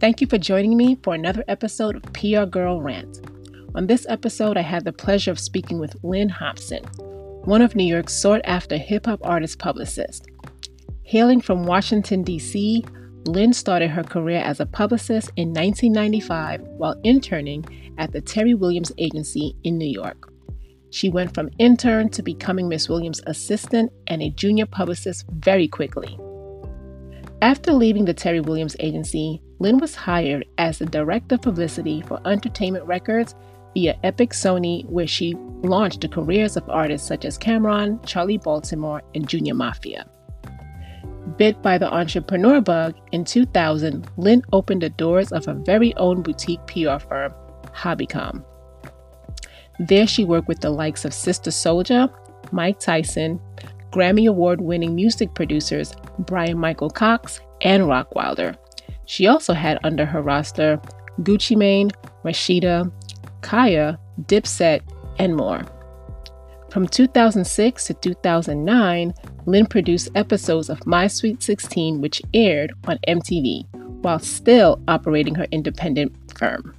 Thank you for joining me for another episode of PR Girl Rant. On this episode, I had the pleasure of speaking with Lynn Hobson, one of New York's sought after hip hop artist publicists. Hailing from Washington, D.C., Lynn started her career as a publicist in 1995 while interning at the Terrie Williams Agency in New York. She went from intern to becoming Miss Williams' assistant and a junior publicist very quickly. After leaving the Terrie Williams Agency, Lynn was hired as the director of publicity for Entertainment Records via Epic Sony, where she launched the careers of artists such as Cam'ron, Charlie Baltimore, and Junior Mafia. Bit by the entrepreneur bug, in 2000, Lynn opened the doors of her very own boutique PR firm, Hobbycom. There, she worked with the likes of Sister Souljah, Mike Tyson, Grammy Award winning music producers Bryan Michael Cox and Rockwilder. She also had under her roster Gucci Mane, Rashida, Kaya, Dipset, and more. From 2006 to 2009, Lynn produced episodes of My Sweet 16, which aired on MTV, while still operating her independent firm.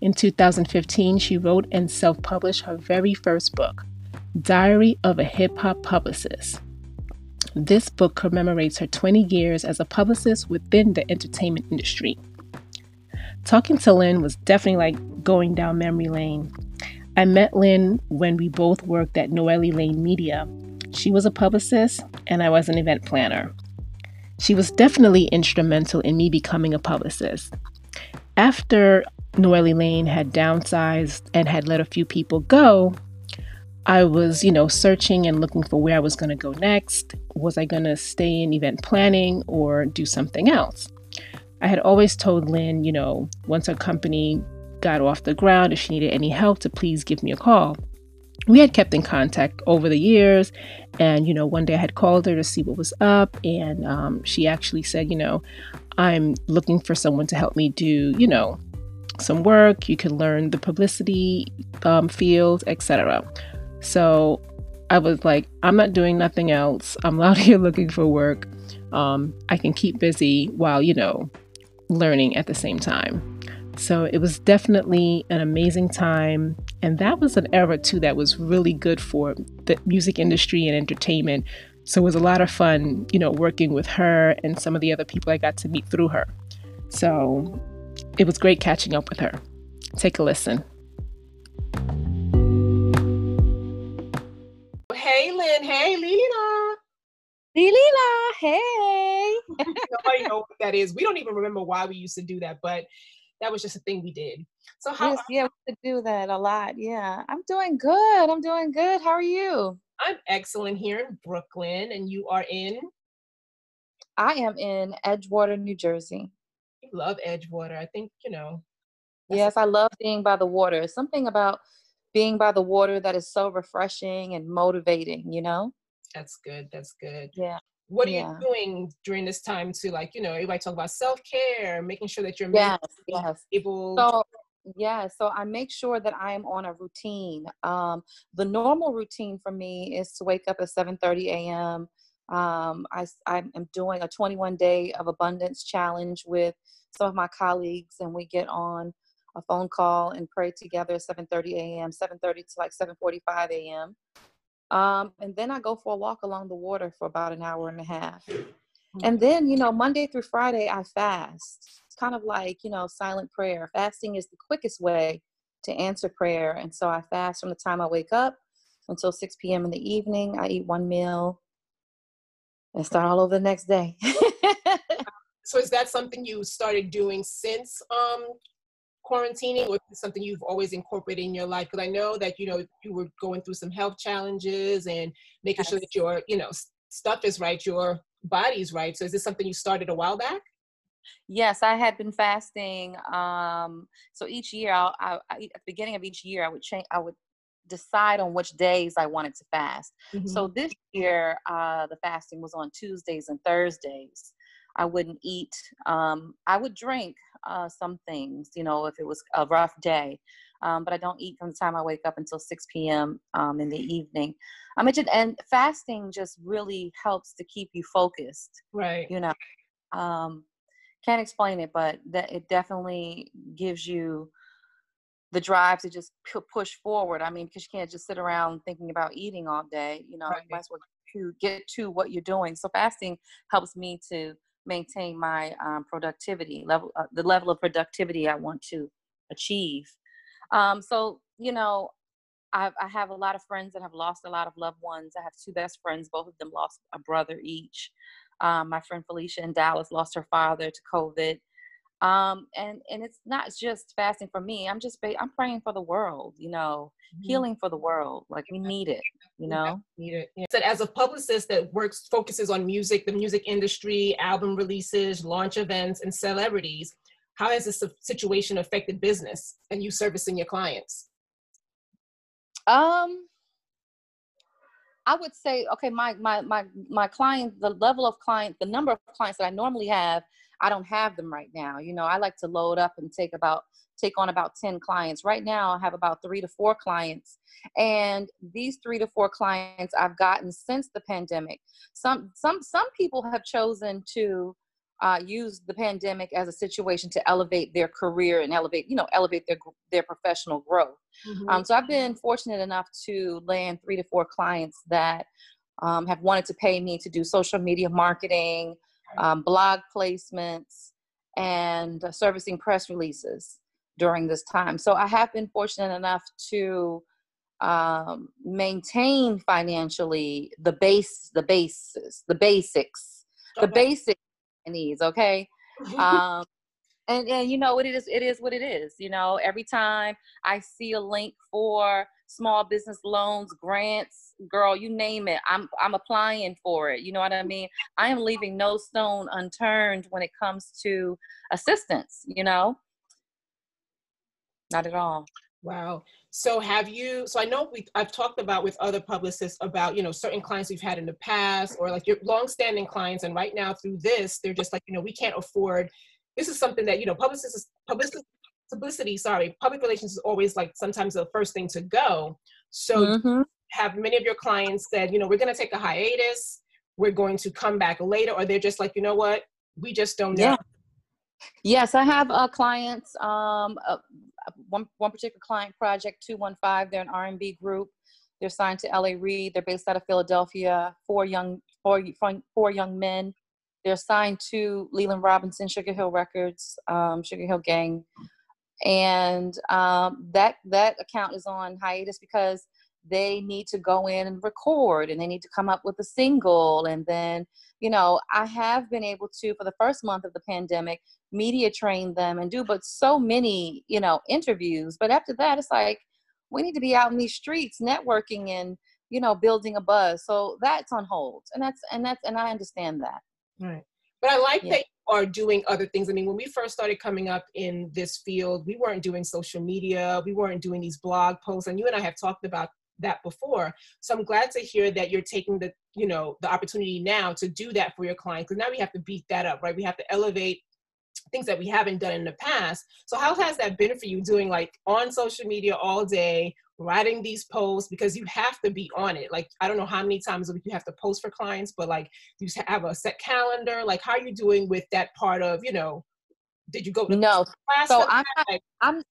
In 2015, she wrote and self published her very first book, Diary of a Hip Hop Publicist. This book commemorates her 20 years as a publicist within the entertainment industry. Talking to Lynn was definitely like going down memory lane. I met Lynn when we both worked at Noelle Lane Media. She was a publicist and I was an event planner. She was definitely instrumental in me becoming a publicist. After Noelle Lane had downsized and had let a few people go, I was, you know, searching and looking for where I was going to go next. Was I going to stay in event planning or do something else? I had always told Lynn, you know, once our company got off the ground, if she needed any help, to please give me a call. We had kept in contact over the years, and you know, one day I had called her to see what was up, and um, she actually said, you know, I'm looking for someone to help me do, you know, some work. You can learn the publicity um, field, etc. So I was like, I'm not doing nothing else. I'm out here looking for work. Um, I can keep busy while, you know, learning at the same time. So it was definitely an amazing time. And that was an era too that was really good for the music industry and entertainment. So it was a lot of fun, you know, working with her and some of the other people I got to meet through her. So it was great catching up with her. Take a listen. Hey, Lynn. Hey, Lila. Lila, hey. Nobody know what that is. We don't even remember why we used to do that, but that was just a thing we did. So how? Yes, yeah, we do that a lot. Yeah, I'm doing good. I'm doing good. How are you? I'm excellent here in Brooklyn, and you are in. I am in Edgewater, New Jersey. You love Edgewater. I think you know. Yes, I love being by the water. Something about being by the water that is so refreshing and motivating. You know. That's good. That's good. Yeah. What are Yeah. you doing during this time to like, you know, everybody talk about self care, making sure that you're Yes, yes. able So yeah, so I make sure that I am on a routine. Um, the normal routine for me is to wake up at 7:30 a.m. Um, I I'm I'm doing a 21 day of abundance challenge with some of my colleagues, and we get on a phone call and pray together at 7:30 a.m. 7:30 to like 7:45 a.m. Um, and then I go for a walk along the water for about an hour and a half. And then, you know, Monday through Friday, I fast. It's kind of like, you know, silent prayer. Fasting is the quickest way to answer prayer. And so I fast from the time I wake up until 6 p.m. in the evening. I eat one meal and start all over the next day. so is that something you started doing since um quarantining or is something you've always incorporated in your life because i know that you know you were going through some health challenges and making sure that your you know stuff is right your body's right so is this something you started a while back yes, I had been fasting. Um, so each year, I'll, I, I, at the beginning of each year, I would change. I would decide on which days I wanted to fast. So this year, uh, the fasting was on Tuesdays and Thursdays. I wouldn't eat. Um, I would drink uh, some things, you know, if it was a rough day. Um, but I don't eat from the time I wake up until 6 p.m. Um, in the evening. I mentioned, and fasting just really helps to keep you focused right you know um can't explain it, but that it definitely gives you the drive to just push forward. I mean, because you can't just sit around thinking about eating all day. You know, right. you might as well to get to what you're doing. So fasting helps me to maintain my um, productivity level, uh, the level of productivity I want to achieve. Um, so you know, I've, I have a lot of friends that have lost a lot of loved ones. I have two best friends; both of them lost a brother each. Um, my friend Felicia in Dallas lost her father to COVID um and and it's not just fasting for me i'm just i'm praying for the world you know mm-hmm. healing for the world like we need it you know need it yeah. so as a publicist that works focuses on music the music industry album releases launch events and celebrities how has this situation affected business and you servicing your clients um I would say, okay, my my my my client, the level of client, the number of clients that I normally have I don't have them right now. You know, I like to load up and take about take on about 10 clients. Right now I have about 3 to 4 clients. And these 3 to 4 clients I've gotten since the pandemic. Some some some people have chosen to uh, use the pandemic as a situation to elevate their career and elevate, you know, elevate their their professional growth. Mm-hmm. Um, so I've been fortunate enough to land three to four clients that um, have wanted to pay me to do social media marketing, um, blog placements, and uh, servicing press releases during this time. So I have been fortunate enough to um, maintain financially the base, the basis, the basics, okay. the basic needs. Okay. um, and, and you know what it is it is what it is you know every time i see a link for small business loans grants girl you name it i'm i'm applying for it you know what i mean? I am leaving no stone unturned when it comes to assistance you know? Not at all. Wow. So have you so i know we i've talked about with other publicists about you know certain clients we've had in the past or like your long-standing clients and right now through this they're just like you know we can't afford this is something that you know publicists publicity publicity sorry public relations is always like sometimes the first thing to go. So mm-hmm. have many of your clients said you know we're going to take a hiatus. We're going to come back later or they're just like you know what? We just don't know. Yeah. yes i have uh, clients um, uh, one, one particular client project 215 they're an r&b group. They're signed to L.A. Reid. They're based out of philadelphia. Four young four, four young men they're signed to Leland Robinson, Sugar Hill Records, um, Sugar Hill Gang, and um, that that account is on hiatus because they need to go in and record and they need to come up with a single. And then you know i have been able to for the first month of the pandemic media train them and do but so many you know interviews. But after that it's like we need to be out in these streets networking and you know building a buzz. So that's on hold. And that's and that's and i understand that Right. But I like yeah. that you are doing other things. I mean, when we first started coming up in this field, we weren't doing social media, we weren't doing these blog posts, and you and I have talked about that before. So I'm glad to hear that you're taking the, you know, the opportunity now to do that for your clients. Because now we have to beat that up, right? We have to elevate things that we haven't done in the past. So how has that been for you doing like on social media all day, writing these posts because you have to be on it. Like I don't know how many times a week you have to post for clients, but like you have a set calendar. Like how are you doing with that part of, you know, did you go to no so I'm not, I'm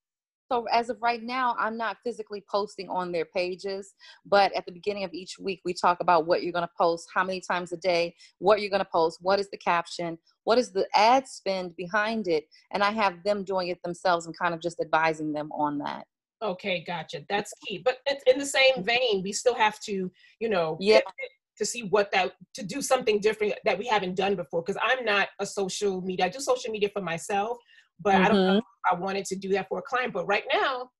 so as of right now i'm not physically posting on their pages but at the beginning of each week we talk about what you're going to post how many times a day what you're going to post what is the caption what is the ad spend behind it and i have them doing it themselves and kind of just advising them on that Okay, gotcha. That's key. But in the same vein, we still have to, you know, yeah. to see what that to do something different that we haven't done before. Because I'm not a social media. I do social media for myself, but mm-hmm. I don't know mm-hmm. I wanted to do that for a client. But right now,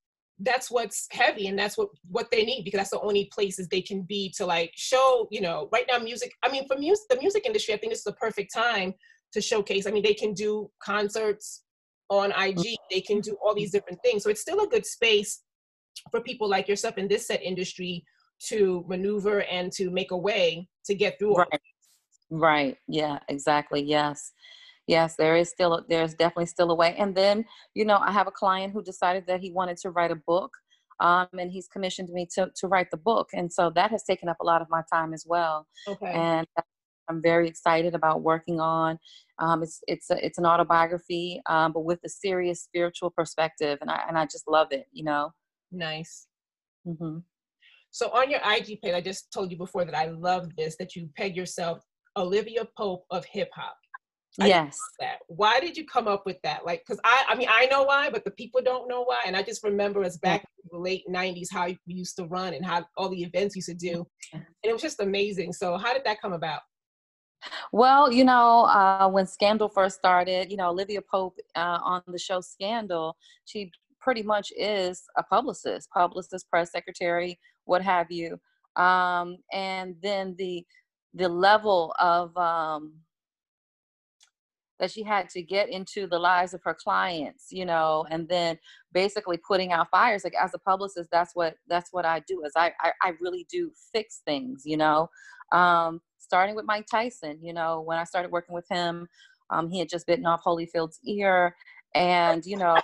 that's what's heavy and that's what what they need because that's the only places they can be to like show you know right now music i mean for music the music industry i think this is the perfect time to showcase i mean they can do concerts on IG. They can do all these different things. So it's still a good space for people like yourself in this set industry to maneuver and to make a way to get through. Right. Right. Yeah, exactly. Yes. Yes, there is still there's definitely still a way. And then, you know, I have a client who decided that he wanted to write a book. Um, and he's commissioned me to, to write the book. And so that has taken up a lot of my time as well. Okay. And I'm very excited about working on. Um, it's it's a, it's an autobiography, um, but with a serious spiritual perspective, and I and I just love it. You know. Nice. Mm-hmm. So on your IG page, I just told you before that I love this that you peg yourself Olivia Pope of hip hop. Yes. That. Why did you come up with that? Like, cause I, I mean, I know why, but the people don't know why. And I just remember as back in the late '90s how we used to run and how all the events used to do, and it was just amazing. So how did that come about? Well, you know, uh, when Scandal first started, you know, Olivia Pope uh, on the show Scandal, she pretty much is a publicist, publicist, press secretary, what have you. Um, and then the the level of um, that she had to get into the lives of her clients, you know, and then basically putting out fires. Like as a publicist, that's what that's what I do. Is I I, I really do fix things, you know. Um, starting with Mike Tyson, you know, when I started working with him, um, he had just bitten off Holyfield's ear, and you know,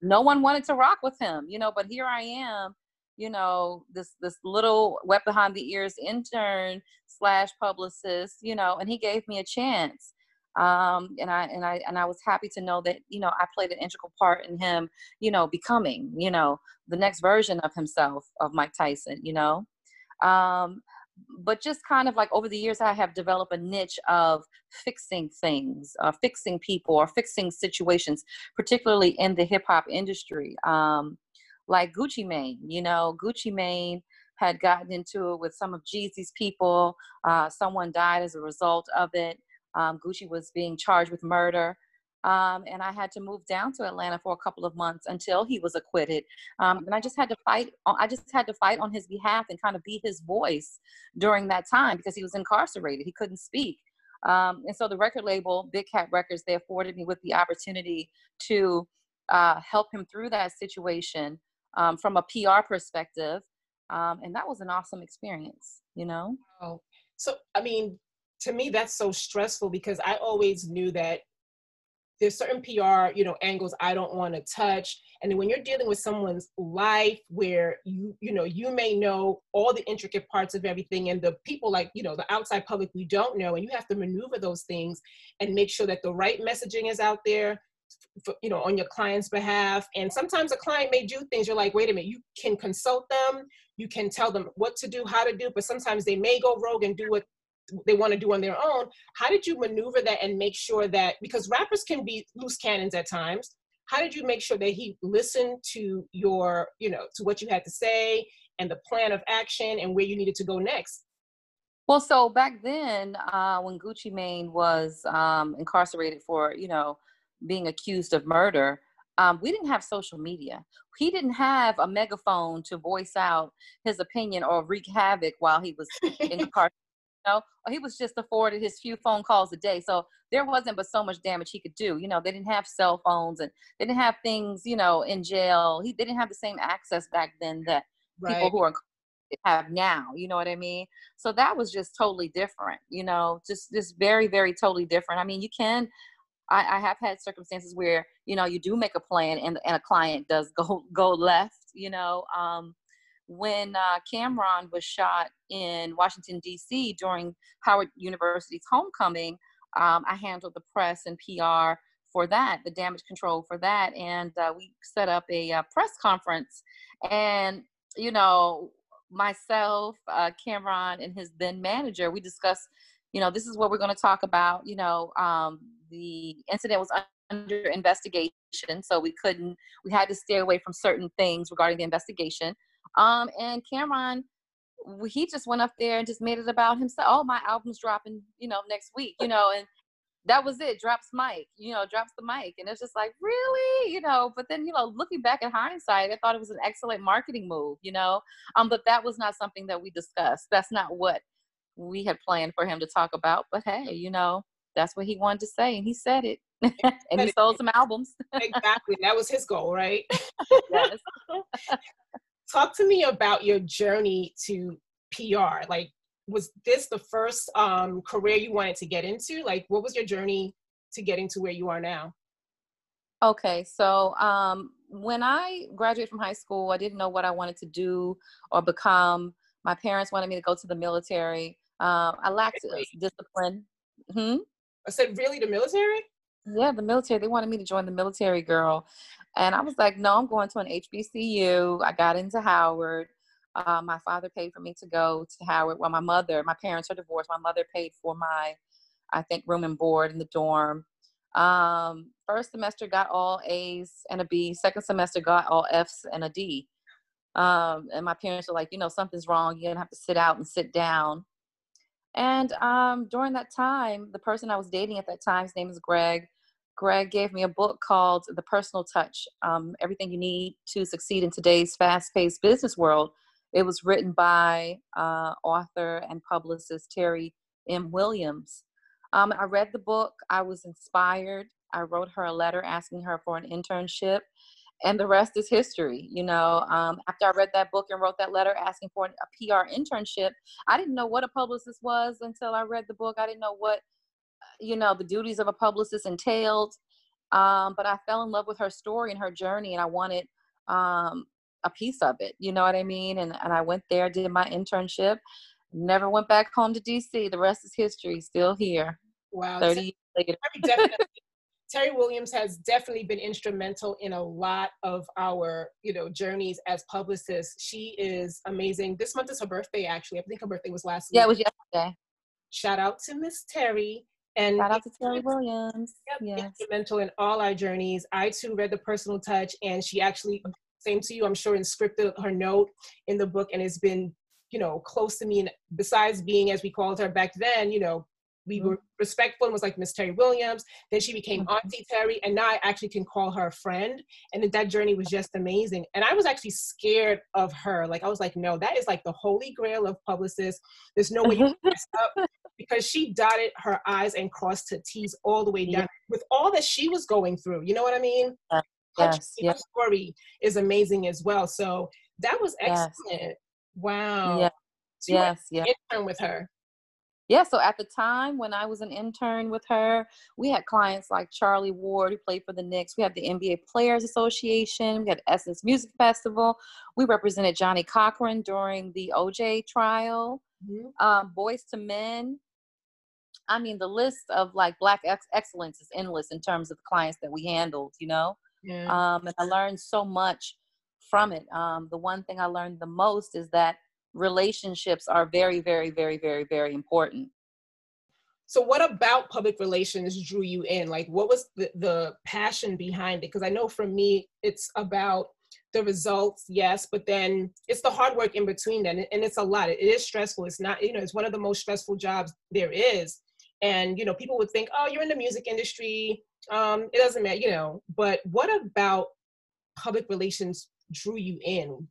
no one wanted to rock with him, you know. But here I am, you know, this this little wet behind the ears intern slash publicist, you know, and he gave me a chance. Um, and I and I and I was happy to know that you know I played an integral part in him, you know, becoming you know the next version of himself of Mike Tyson, you know. Um, but just kind of like over the years, I have developed a niche of fixing things, uh, fixing people, or fixing situations, particularly in the hip hop industry. Um, like Gucci Mane, you know, Gucci Mane had gotten into it with some of Jeezy's people. Uh, someone died as a result of it. Um, Gucci was being charged with murder. Um, and I had to move down to Atlanta for a couple of months until he was acquitted. Um, and I just had to fight. I just had to fight on his behalf and kind of be his voice during that time because he was incarcerated. He couldn't speak. Um, and so the record label, Big Cat Records, they afforded me with the opportunity to uh, help him through that situation um, from a PR perspective. Um, and that was an awesome experience, you know? Oh, so I mean, to me, that's so stressful because I always knew that there's certain PR, you know, angles I don't want to touch. And then when you're dealing with someone's life where you, you know, you may know all the intricate parts of everything and the people like, you know, the outside public we don't know, and you have to maneuver those things and make sure that the right messaging is out there, for, you know, on your client's behalf. And sometimes a client may do things you're like, wait a minute, you can consult them, you can tell them what to do, how to do, but sometimes they may go rogue and do what they want to do on their own how did you maneuver that and make sure that because rappers can be loose cannons at times how did you make sure that he listened to your you know to what you had to say and the plan of action and where you needed to go next well so back then uh, when gucci mane was um, incarcerated for you know being accused of murder um, we didn't have social media. He didn't have a megaphone to voice out his opinion or wreak havoc while he was incarcerated know, he was just afforded his few phone calls a day. So there wasn't but so much damage he could do. You know, they didn't have cell phones and they didn't have things, you know, in jail. He they didn't have the same access back then that right. people who are have now. You know what I mean? So that was just totally different. You know, just just very very totally different. I mean, you can. I, I have had circumstances where you know you do make a plan and and a client does go go left. You know, um, when uh, Cam'ron was shot in Washington, D.C. during Howard University's homecoming, um, I handled the press and PR for that, the damage control for that. And uh, we set up a uh, press conference. And, you know, myself, uh, Cam'ron, and his then manager, we discussed, you know, this is what we're going to talk about. You know, um, the incident was under investigation, so we couldn't, we had to stay away from certain things regarding the investigation. Um, and Cam'ron, he just went up there and just made it about himself. Oh, my album's dropping, you know, next week, you know, and that was it. Drops mic, you know, drops the mic, and it's just like, really, you know. But then, you know, looking back at hindsight, I thought it was an excellent marketing move, you know. Um, but that was not something that we discussed. That's not what we had planned for him to talk about. But hey, you know, that's what he wanted to say, and he said it. and he sold some albums. exactly. That was his goal, right? yes talk to me about your journey to PR. Like, was this the first um, career you wanted to get into? Like, what was your journey to getting to where you are now? Okay, so um, when I graduated from high school, I didn't know what I wanted to do or become. My parents wanted me to go to the military. Um, I lacked really? discipline. Hmm? I said, really, the military? Yeah, the military. They wanted me to join the military, girl. And I was like, no, I'm going to an HBCU. I got into Howard. Uh, my father paid for me to go to Howard. Well, my mother, my parents are divorced. My mother paid for my, I think, room and board in the dorm. Um, first semester got all A's and a B. Second semester got all F's and a D. Um, and my parents were like, you know, something's wrong. You're gonna have to sit out and sit down. And um, during that time, the person I was dating at that time, his name is Greg. Greg gave me a book called The Personal Touch um, Everything You Need to Succeed in Today's Fast Paced Business World. It was written by uh, author and publicist Terrie M. Williams. Um, I read the book, I was inspired. I wrote her a letter asking her for an internship and the rest is history. You know, um, after I read that book and wrote that letter asking for a PR internship, I didn't know what a publicist was until I read the book. I didn't know what, you know, the duties of a publicist entailed. Um, but I fell in love with her story and her journey, and I wanted um, a piece of it. You know what I mean? And and I went there, did my internship, never went back home to DC. The rest is history. Still here. Wow. Thirty years later. Terrie Williams has definitely been instrumental in a lot of our, you know, journeys as publicists. She is amazing. This month is her birthday, actually. I think her birthday was last yeah, week. Yeah, it was yesterday. Shout out to Miss Terrie. And shout out to Terrie Williams. Yep, yes. instrumental in all our journeys. I too read the personal touch, and she actually, same to you, I'm sure, inscripted her note in the book, and it's been, you know, close to me. And besides being, as we called her back then, you know, we mm-hmm. were respectful and was like Miss Terrie Williams. Then she became mm-hmm. Auntie Terrie, and now I actually can call her a friend. And that journey was just amazing. And I was actually scared of her. Like I was like, no, that is like the holy grail of publicists. There's no way you can mess up because she dotted her I's and crossed her T's all the way down yeah. with all that she was going through. You know what I mean? Uh, yes, yes. story is amazing as well. So that was excellent. Yes. Wow. Yeah. So yes, yes. Intern with her yeah, so at the time when I was an intern with her, we had clients like Charlie Ward, who played for the Knicks. We had the NBA Players Association. We had Essence Music Festival. We represented Johnnie Cochran during the OJ trial. Mm-hmm. Um, Boyz II Men. I mean, the list of like Black ex- excellence is endless in terms of the clients that we handled. You know, yeah. um, and I learned so much from it. Um, the one thing I learned the most is that relationships are very, very, very, very, very important. So, what about public relations drew you in? Like, what was the, the passion behind it? Because I know for me, it's about the results, yes, but then it's the hard work in between that. And it's a lot. It is stressful. It's not, you know, it's one of the most stressful jobs there is. And, you know, people would think, oh, you're in the music industry. Um, it doesn't matter, you know, but what about public relations drew you in?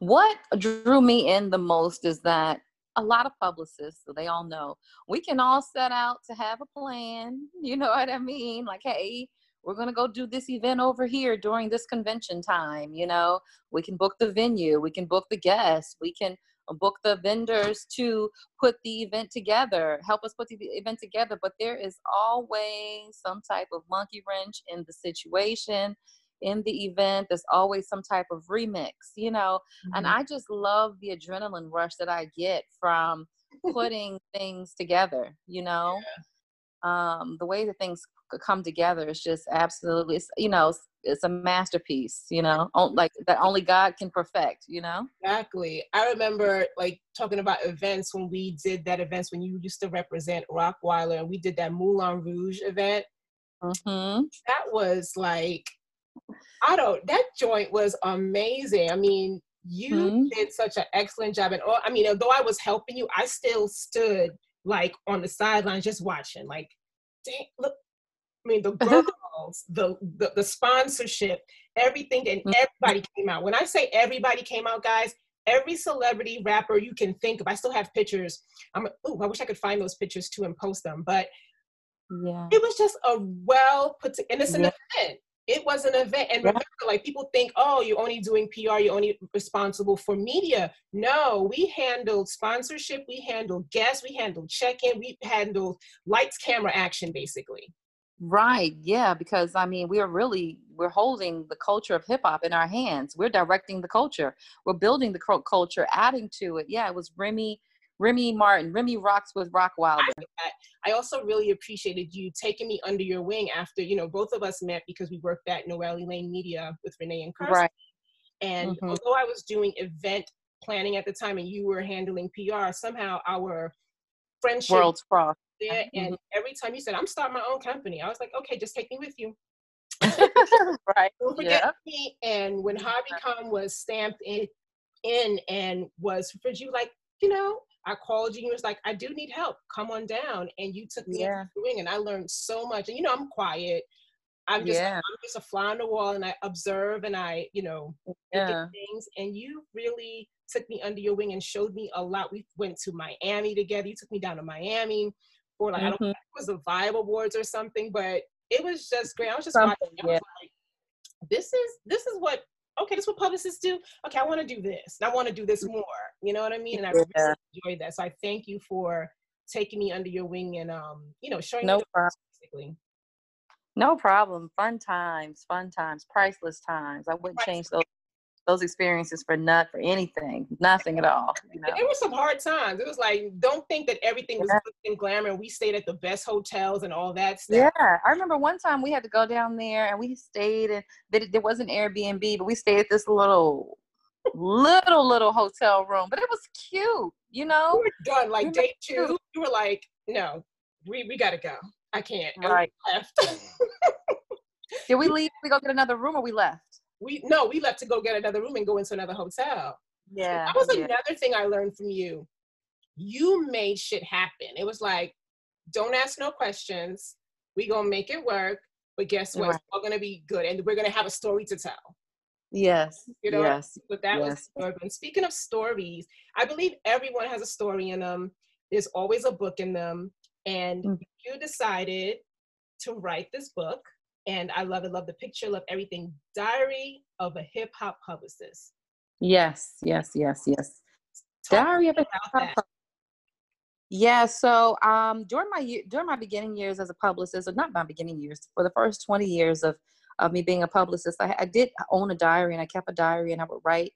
What drew me in the most is that a lot of publicists, so they all know, we can all set out to have a plan. You know what I mean? Like, hey, we're going to go do this event over here during this convention time. You know, we can book the venue, we can book the guests, we can uh, book the vendors to put the event together, help us put the event together. But there is always some type of monkey wrench in the situation in the event there's always some type of remix you know mm-hmm. and i just love the adrenaline rush that i get from putting things together you know yeah. um the way that things come together is just absolutely you know it's a masterpiece you know like that only god can perfect you know exactly i remember like talking about events when we did that events when you used to represent Rockwilder and we did that moulin rouge event mm-hmm. that was like I don't. That joint was amazing. I mean, you mm-hmm. did such an excellent job, and all, I mean, although I was helping you, I still stood like on the sidelines just watching. Like, dang, look. I mean, the girls, the, the the sponsorship, everything, and mm-hmm. everybody came out. When I say everybody came out, guys, every celebrity rapper you can think of. I still have pictures. I'm. Oh, I wish I could find those pictures too and post them. But yeah, it was just a well put. To, and it's an yeah. event it was an event. And remember like people think oh you're only doing pr you're only responsible for media. No we handled sponsorship we handled guests we handled check-in we handled lights camera action basically. Right yeah because i mean we're really we're holding the culture of hip-hop in our hands. We're directing the culture. We're building the culture adding to it. Yeah it was remy Remy Martin. Remy rocks with Rockwilder. I, I also really appreciated you taking me under your wing after, you know, both of us met because we worked at Noelle Lane Media with Renee and Kirsten. Right. And mm-hmm. although I was doing event planning at the time and you were handling PR, somehow our friendship worlds cross there. Mm-hmm. And every time you said, I'm starting my own company, I was like, okay, just take me with you. right. Don't forget yeah. me. And when Hobbycom was stamped in, in and was for you, like, you know, I called you and you was like, I do need help. Come on down. And you took me yeah. into and I learned so much. And you know, I'm quiet. I'm just yeah. I'm just a fly on the wall and I observe and I, you know, yeah. things. And you really took me under your wing and showed me a lot. We went to Miami together. You took me down to Miami for like mm-hmm. I don't know if it was the Vibe Awards or something, but it was just great. I was just watching. I was like, this is this is what okay, this is what publicists do. Okay, I want to do this. I want to do this more. You know what I mean? And I really enjoyed that. So I thank you for taking me under your wing and um, you know, showing no me problem. basically. No problem. Fun times, fun times, priceless times. I wouldn't priceless. change those those experiences for not for anything, nothing at all. You know? It was some hard times. It was like, don't think that everything was yeah. in glamour. We stayed at the best hotels and all that stuff. Yeah, I remember one time we had to go down there and we stayed and there wasn't Airbnb, but we stayed at this little, little little hotel room. But it was cute, you know. We were done like day two. You were like, no, we we gotta go. I can't. Right. left. Did we leave? We go get another room, or we left? We no, we left to go get another room and go into another hotel. Yeah. that was yeah. another thing I learned from you. You made shit happen. It was like, don't ask no questions. We gonna make it work. But guess what? Right. It's all gonna be good, and we're gonna have a story to tell. Yes. You know. Yes. But that yes. was speaking of stories, I believe everyone has a story in them. There's always a book in them, and mm-hmm. you decided to write this book and I love it, love the picture, love everything. Diary of a Hip Hop Publicist. Yes, yes, yes, yes. Talk Diary of a Hip Hop yeah, so um, during my during my beginning years as a publicist, or not my beginning years, for the first twenty years of of me being a publicist, I, I did own a diary and I kept a diary and I would write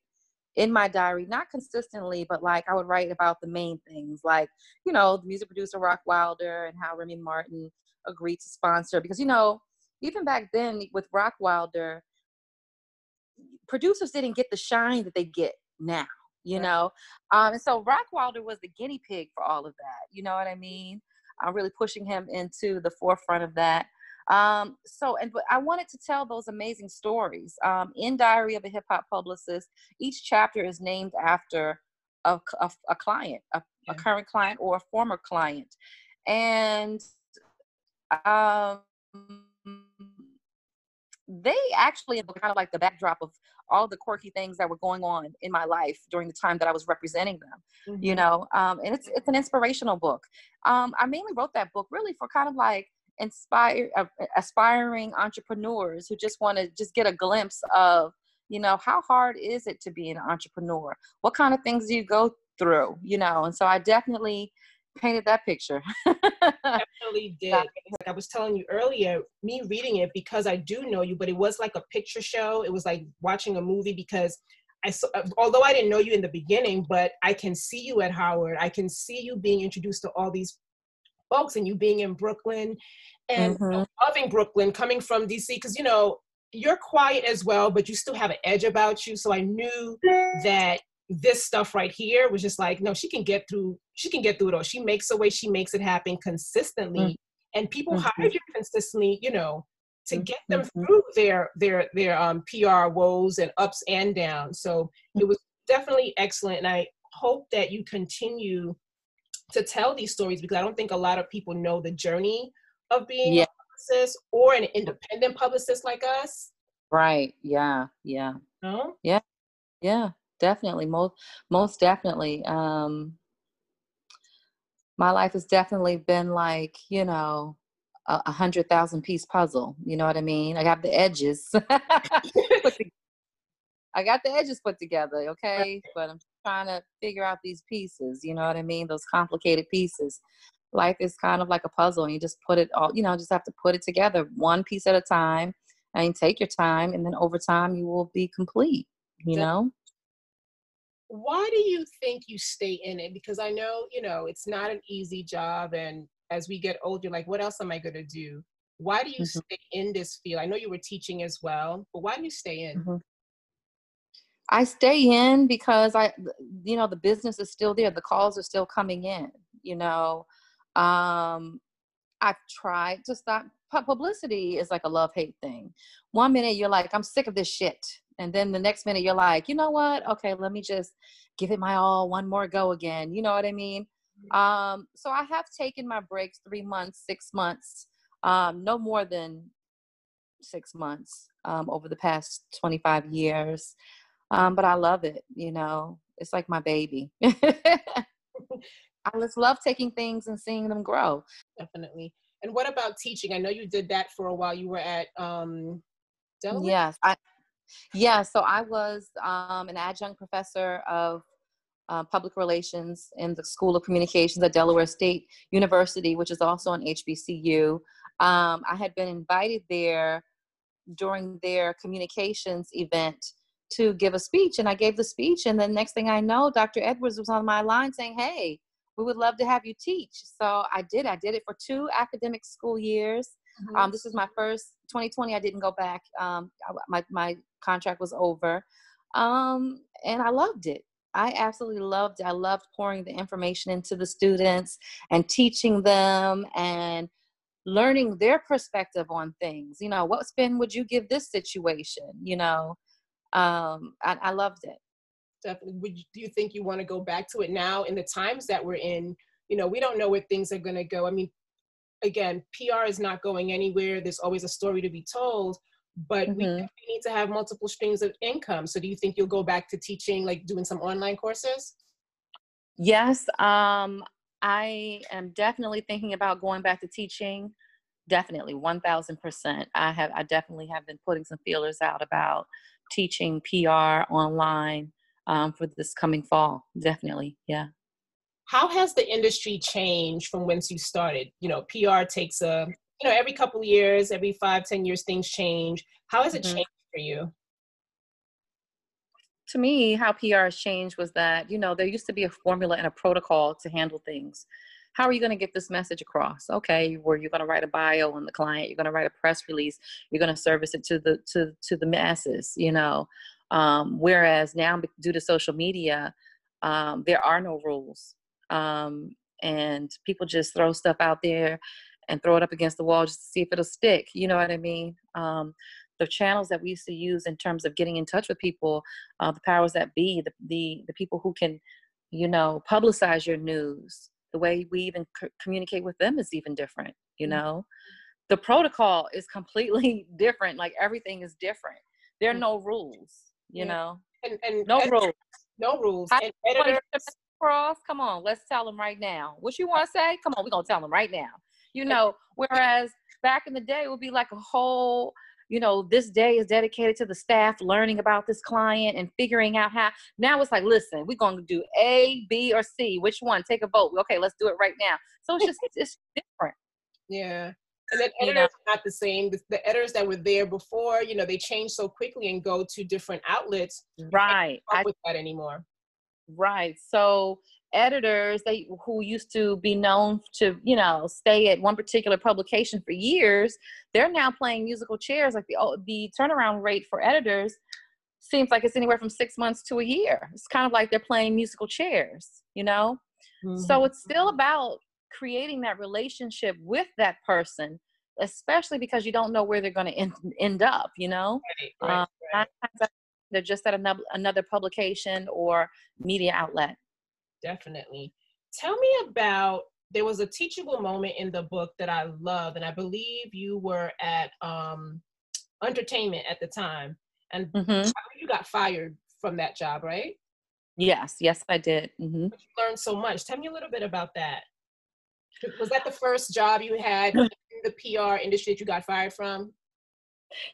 in my diary, not consistently, but like I would write about the main things, like you know the music producer Rockwilder and how Remy Martin agreed to sponsor because you know even back then with Rockwilder, producers didn't get the shine that they get now, you right. know? Um, and so Rockwilder was the guinea pig for all of that, you know what I mean? I'm really pushing him into the forefront of that. Um, so, and but I wanted to tell those amazing stories. Um, in Diary of a Hip Hop Publicist, each chapter is named after a, a, a client, a, yeah. a, current client or a former client. And um, they actually kind of like the backdrop of all the quirky things that were going on in my life during the time that I was representing them, mm-hmm. you know. Um, and it's it's an inspirational book. Um, I mainly wrote that book really for kind of like inspire uh, aspiring entrepreneurs who just want to just get a glimpse of you know how hard is it to be an entrepreneur what kind of things do you go through you know and so i definitely painted that picture. Definitely did. Like I was telling you earlier, me reading it because I do know you, but it was like a picture show. It was like watching a movie because I saw, uh, although I didn't know you in the beginning, but I can see you at Howard. I can see you being introduced to all these folks and you being in Brooklyn and mm-hmm. loving Brooklyn, coming from DC, because you know you're quiet as well, but you still have an edge about you. So I knew that this stuff right here was just like no she can get through she can get through it all she makes a way she makes it happen consistently mm-hmm. and people mm-hmm. hire you consistently you know to mm-hmm. get them mm-hmm. through their their their um, pr woes and ups and downs so it was definitely excellent and i hope that you continue to tell these stories because i don't think a lot of people know the journey of being yeah. a publicist or an independent publicist like us right yeah yeah no? yeah yeah definitely most most definitely um my life has definitely been like you know a, a hundred thousand piece puzzle you know what i mean? I got the edges i got the edges put together okay? But i'm trying to figure out these pieces you know what i mean? Those complicated pieces. Life is kind of like a puzzle and you just put it all you know just have to put it together one piece at a time and take your time and then over time you will be complete you know why do you think you stay in it? Because I know, you know, it's not an easy job. And as we get older, like, what else am I going to do? Why do you mm-hmm. stay in this field? I know you were teaching as well, but why do you stay in? Mm-hmm. I stay in because I, you know, the business is still there. The calls are still coming in, you know. Um, I've tried to stop. Publicity is like a love hate thing. One minute you're like, I'm sick of this shit. And then the next minute you're like, you know what? Okay, let me just give it my all, one more go again. You know what I mean? Mm-hmm. Um, so I have taken my breaks three months, six months, um, no more than six months um, over the past 25 years. Um, but I love it, you know, it's like my baby. I just love taking things and seeing them grow. Definitely. And what about teaching? I know you did that for a while. You were at um, Delaware. Yes, I. Yeah, so I was um, an adjunct professor of uh, public relations in the School of Communications at Delaware State University, which is also an HBCU. Um, I had been invited there during their communications event to give a speech, and I gave the speech. And then next thing I know, Dr. Edwards was on my line saying, "Hey, we would love to have you teach. So I did. I did it for two academic school years. Mm-hmm. Um, this is my first 2020. I didn't go back. Um, my my contract was over, um, and I loved it. I absolutely loved it. I loved pouring the information into the students and teaching them and learning their perspective on things. You know, what spin would you give this situation? You know, um, I, I loved it definitely would you, do you think you want to go back to it now in the times that we're in you know we don't know where things are going to go i mean again pr is not going anywhere there's always a story to be told but mm-hmm. we need to have multiple streams of income so do you think you'll go back to teaching like doing some online courses yes um i am definitely thinking about going back to teaching definitely 1000% i have i definitely have been putting some feelers out about teaching pr online um, for this coming fall. Definitely, yeah. How has the industry changed from whence you started? You know, PR takes a you know every couple years, every five, ten years, things change. How has it mm-hmm. changed for you? To me, how PR has changed was that you know there used to be a formula and a protocol to handle things how are you going to get this message across okay where you're going to write a bio on the client you're going to write a press release you're going to service it to the to to the masses you know um, whereas now, due to social media, um, there are no rules. Um, and people just throw stuff out there and throw it up against the wall just to see if it'll stick. You know what I mean? Um, the channels that we used to use in terms of getting in touch with people, uh, the powers that be, the, the, the people who can, you know, publicize your news, the way we even c- communicate with them is even different, you mm. know? The protocol is completely different. Like everything is different. There are mm. no rules you yeah. know and, and no rules no rules and editors cross come on let's tell them right now what you want to say come on we're gonna tell them right now you know whereas back in the day it would be like a whole you know this day is dedicated to the staff learning about this client and figuring out how now it's like listen we're going to do a b or c which one take a vote okay let's do it right now so it's just it's different yeah and then editors you know? not the same. The, the, editors that were there before, you know, they change so quickly and go to different outlets. Right. I, with that anymore. Right. So editors they who used to be known to you know stay at one particular publication for years they're now playing musical chairs like the oh, the turnaround rate for editors seems like it's anywhere from six months to a year it's kind of like they're playing musical chairs you know mm-hmm. so it's still about creating that relationship with that person especially because you don't know where they're going to end, end up you know right, right, um, right. They're just at another, another publication or media outlet definitely tell me about there was a teachable moment in the book that i love and i believe you were at um entertainment at the time and mm-hmm. you got fired from that job right yes yes i did mm-hmm. you learned so much tell me a little bit about that was that the first job you had in the PR industry that you got fired from?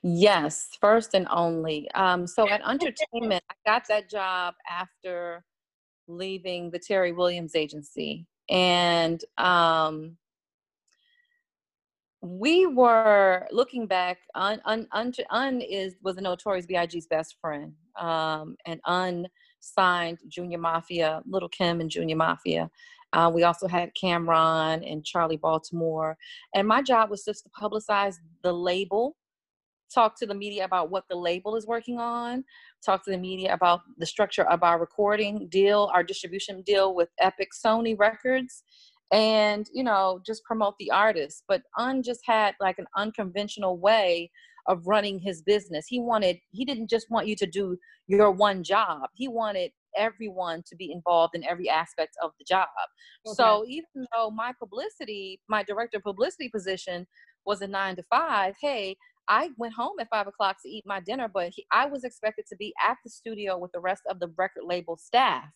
Yes, first and only. Um, so at Entertainment, I got that job after leaving the Terrie Williams agency. And um, we were looking back, Un, Un, Un, Un is, was a Notorious B.I.G.'s best friend. Um, and Un signed Junior Mafia, Little Kim and Junior Mafia. Uh, we also had Cam'ron and Charlie Baltimore. And my job was just to publicize the label, talk to the media about what the label is working on, talk to the media about the structure of our recording deal, our distribution deal with Epic Sony Records, and, you know, just promote the artist. But Un just had like an unconventional way of running his business. He wanted, he didn't just want you to do your one job. He wanted everyone to be involved in every aspect of the job. Okay. So even though my publicity, my director of publicity position was a nine to five, hey, I went home at five o'clock to eat my dinner, but he, I was expected to be at the studio with the rest of the record label staff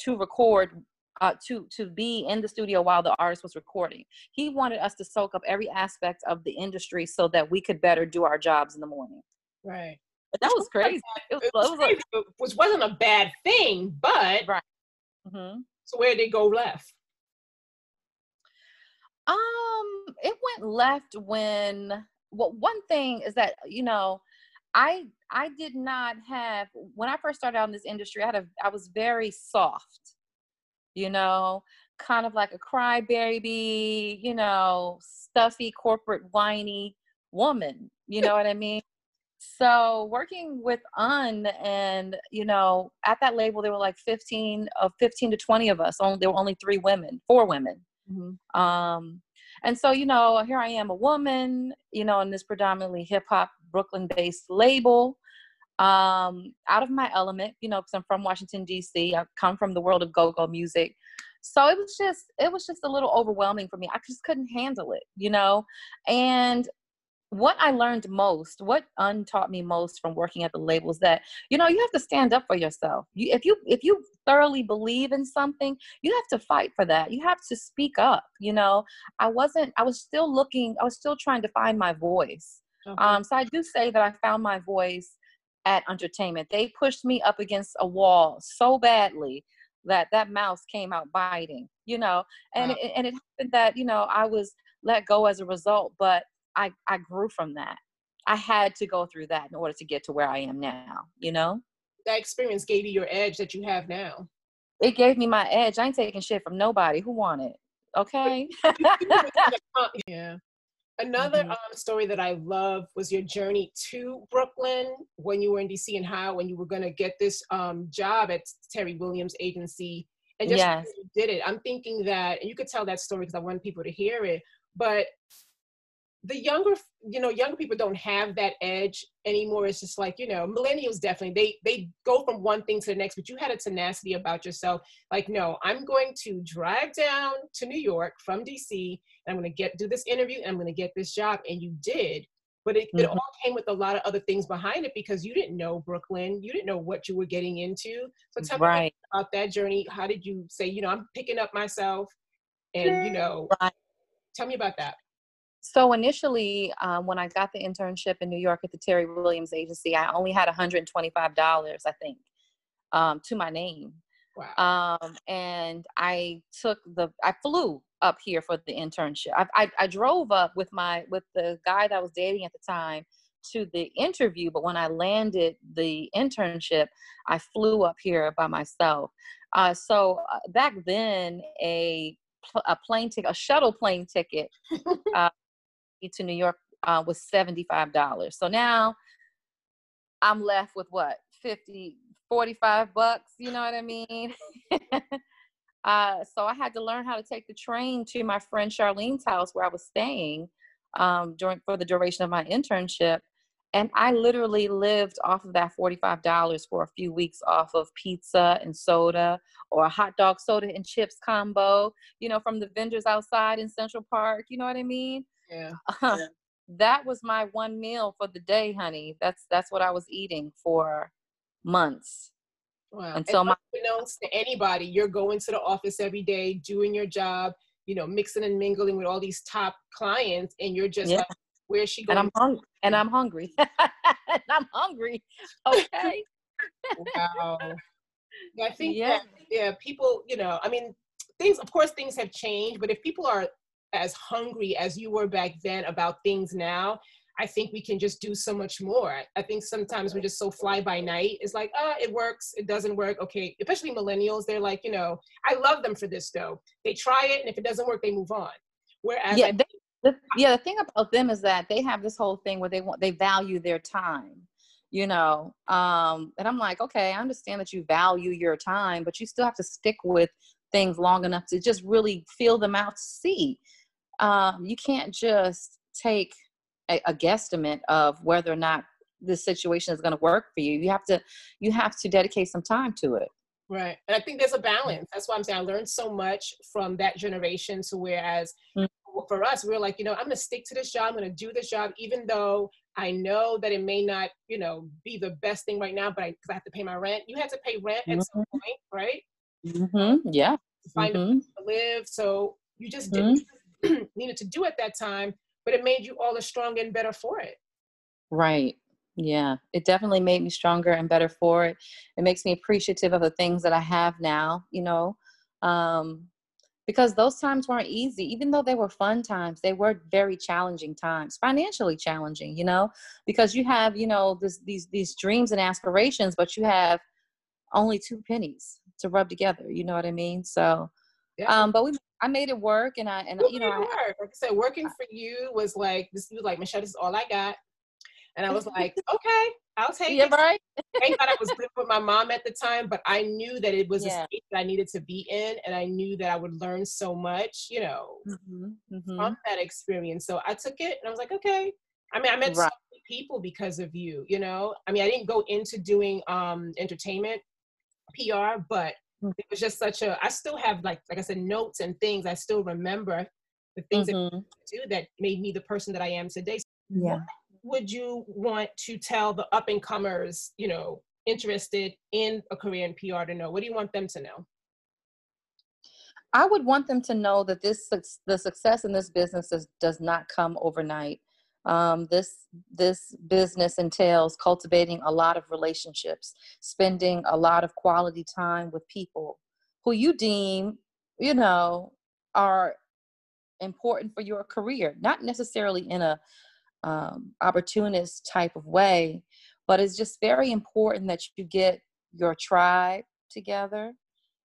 to record uh, to to be in the studio while the artist was recording. He wanted us to soak up every aspect of the industry so that we could better do our jobs in the morning. Right. But that was crazy. It was, it was, crazy, like, which wasn't a bad thing, but right. Mm-hmm. So where did it go left? Um, it went left when well, one thing is that you know, I I did not have when I first started out in this industry. I had a I was very soft you know, kind of like a crybaby, you know, stuffy, corporate, whiny woman. You know what I mean? So working with Un and you know at that label there were like 15 of uh, 15 to 20 of us. Only there were only three women, four women. Mm-hmm. Um, and so you know here I am a woman, you know, in this predominantly hip hop Brooklyn based label um, out of my element, you know, because I'm from Washington D.C. I come from the world of go-go music, so it was just it was just a little overwhelming for me. I just couldn't handle it, you know. And what I learned most, what Un taught me most from working at the labels, that you know you have to stand up for yourself. You, if you if you thoroughly believe in something, you have to fight for that. You have to speak up. You know, I wasn't. I was still looking. I was still trying to find my voice. Okay. Um, so I do say that I found my voice at Untertainment. They pushed me up against a wall so badly that that mouse came out biting, you know, and wow. it, and it happened that you know I was let go as a result, but I I grew from that. I had to go through that in order to get to where I am now, you know. That experience gave you your edge that you have now. It gave me my edge. I ain't taking shit from nobody. Who want it? Okay. yeah. Another mm-hmm. um, story that I love was your journey to Brooklyn when you were in DC and how when you were going to get this um, job at Terrie Williams agency and just yes. did it. I'm thinking that, and you could tell that story because I want people to hear it, but the younger you know younger people don't have that edge anymore. It's just like you know millennials definitely they they go from one thing to the next but you had a tenacity about yourself. Like no i'm going to drive down to new york from dc and i'm going to get do this interview and i'm going to get this job. And you did but it, mm-hmm. it all came with a lot of other things behind it because you didn't know brooklyn. You didn't know what you were getting into. So tell right. me about that journey. How did you say you know i'm picking up myself and you know right. tell me about that so initially, um, when I got the internship in New York at the Terrie Williams agency, I only had $125, I think, um, to my name. Wow. Um, and I took the, I flew up here for the internship. I, I, I drove up with my, with the guy that I was dating at the time to the interview, but when I landed the internship, I flew up here by myself. Uh, so uh, back then, a a plane ticket, a shuttle plane ticket, uh, to New York uh, was $75. So now I'm left with what, 50, 45 bucks, you know what I mean? uh, so I had to learn how to take the train to my friend Charlene's house where I was staying um, during for the duration of my internship. And I literally lived off of that $45 for a few weeks off of pizza and soda or a hot dog soda and chips combo, you know, from the vendors outside in Central Park. You know what I mean? Yeah. Uh, yeah. That was my one meal for the day, honey. That's that's what I was eating for months. Wow. Until my announced to anybody, you're going to the office every day, doing your job, you know, mixing and mingling with all these top clients, and you're just yeah. like, where's she going? And I'm hungry. And I'm hungry. and I'm hungry. Okay. wow. I think yeah. That, yeah, people, you know, I mean, things of course things have changed, but if people are as hungry as you were back then about things now, I think we can just do so much more. I think sometimes we're just so fly by night. It's like, oh, it works, it doesn't work. Okay, especially millennials, they're like, you know, I love them for this though. They try it, and if it doesn't work, they move on. Whereas, yeah, they, the, yeah, the thing about them is that they have this whole thing where they want they value their time, you know. Um, and I'm like, okay, I understand that you value your time, but you still have to stick with things long enough to just really feel them out to see. Um, you can't just take a, a guesstimate of whether or not this situation is going to work for you. You have to you have to dedicate some time to it. Right. And I think there's a balance. That's why I'm saying I learned so much from that generation to whereas mm-hmm. for us, we are like, you know, I'm going to stick to this job. I'm going to do this job, even though I know that it may not, you know, be the best thing right now, but I, cause I have to pay my rent. You had to pay rent mm-hmm. at some mm-hmm. point, right? Mm-hmm. Yeah. To find mm-hmm. a place to live. So you just didn't mm-hmm. needed to do at that time but it made you all the stronger and better for it. Right. Yeah, it definitely made me stronger and better for it. It makes me appreciative of the things that I have now, you know, um, because those times weren't easy. Even though they were fun times, they were very challenging times, financially challenging, you know, because you have, you know, this, these these dreams and aspirations, but you have only two pennies to rub together. You know what I mean? So, yeah. um, but we I made it work, and I and you know, I, work. like I said, working for you was like this was like Michelle. This is all I got, and I was like, okay, I'll take yeah, it. right. Thank God I was living with my mom at the time, but I knew that it was yeah. a space that I needed to be in, and I knew that I would learn so much, you know, mm-hmm. Mm-hmm. from that experience. So I took it, and I was like, okay. I mean, I met right. so many people because of you. You know, I mean, I didn't go into doing um entertainment PR, but. It was just such a i still have like like i said notes and things. I still remember the things mm-hmm. that do that made me the person that i am today. Yeah. what would you want to tell the up and comers you know interested in a career in pr to know? What do you want them to know? I would want them to know that this the success in this business is, does not come overnight um, this this business entails cultivating a lot of relationships spending a lot of quality time with people who you deem you know are important for your career not necessarily in a um, opportunist type of way but it's just very important that you get your tribe together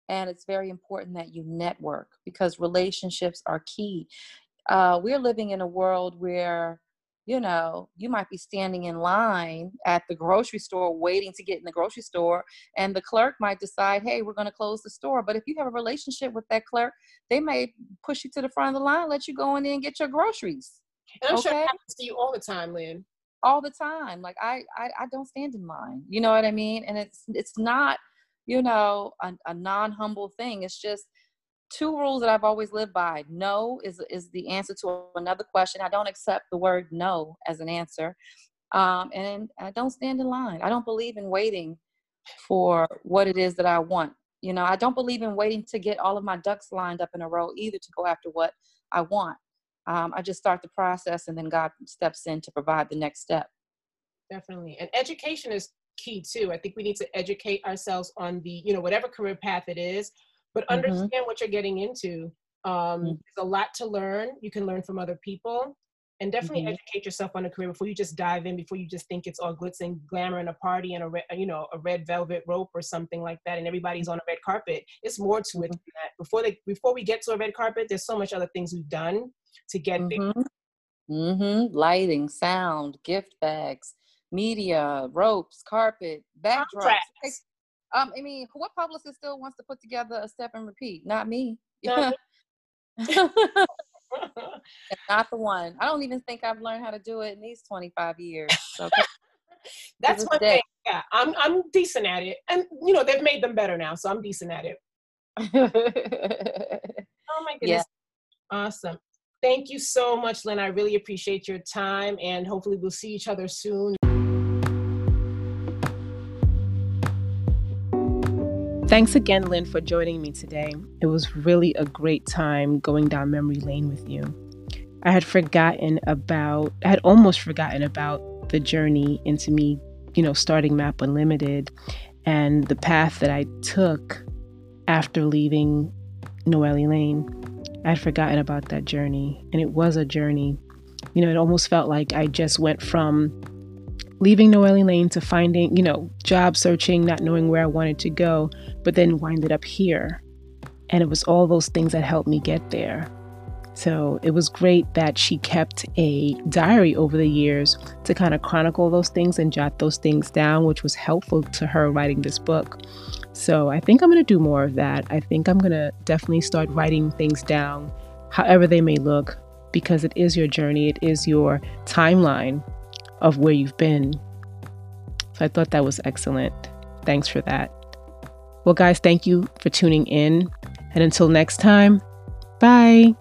and it's very important that you network because relationships are key. Uh, we're living in a world where you know, you might be standing in line at the grocery store waiting to get in the grocery store, and the clerk might decide, hey, we're going to close the store. But if you have a relationship with that clerk, they may push you to the front of the line, let you go in there and get your groceries. And I'm okay? sure it happens to you all the time, Lynn. All the time. Like I, I, I don't stand in line. You know what I mean? And it's it's not, you know, a, a non-humble thing. It's just two rules that I've always lived by. No is is the answer to another question. I don't accept the word no as an answer, um, and I don't stand in line. I don't believe in waiting for what it is that I want. You know, I don't believe in waiting to get all of my ducks lined up in a row either to go after what I want. Um, I just start the process, and then God steps in to provide the next step. Definitely, and education is key too. I think we need to educate ourselves on the, you know, whatever career path it is but mm-hmm. understand mm-hmm. what you're getting into. Um, mm-hmm. There's a lot to learn. You can learn from other people and definitely mm-hmm. educate yourself on a career before you just dive in, before you just think it's all glitz and glamour and a party and a red, you know, a red velvet rope or something like that. And everybody's on a red carpet. It's more to it mm-hmm. than that. Before they, before we get to a red carpet, there's so much other things we've done to get there. Mm-hmm. Lighting, sound, gift bags, media, ropes, carpet, backdrops. Um, I mean, what publicist still wants to put together a step and repeat? Not me. Not, not the one. I don't even think I've learned how to do it in these 25 years. So that's one thing. Yeah, I'm I'm decent at it, and you know they've made them better now, so I'm decent at it. oh my goodness! Yeah. Awesome. Thank you so much, Lynn. I really appreciate your time, and hopefully we'll see each other soon. Thanks again, Lynn, for joining me today. It was really a great time going down memory lane with you. I had forgotten about, I had almost forgotten about the journey into me, you know, starting Map Unlimited and the path that I took after leaving Noelle Lane. I had forgotten about that journey, and it was a journey. You know, it almost felt like I just went from leaving Noelle Lane to finding, you know, job searching, not knowing where I wanted to go, but then winded up here. And it was all those things that helped me get there. So it was great that she kept a diary over the years to kind of chronicle those things and jot those things down, which was helpful to her writing this book. So I think I'm going to do more of that. I think I'm going to definitely start writing things down, however they may look, because it is your journey, it is your timeline of where you've been. So I thought that was excellent. Thanks for that. Well, guys, thank you for tuning in. And until next time, bye.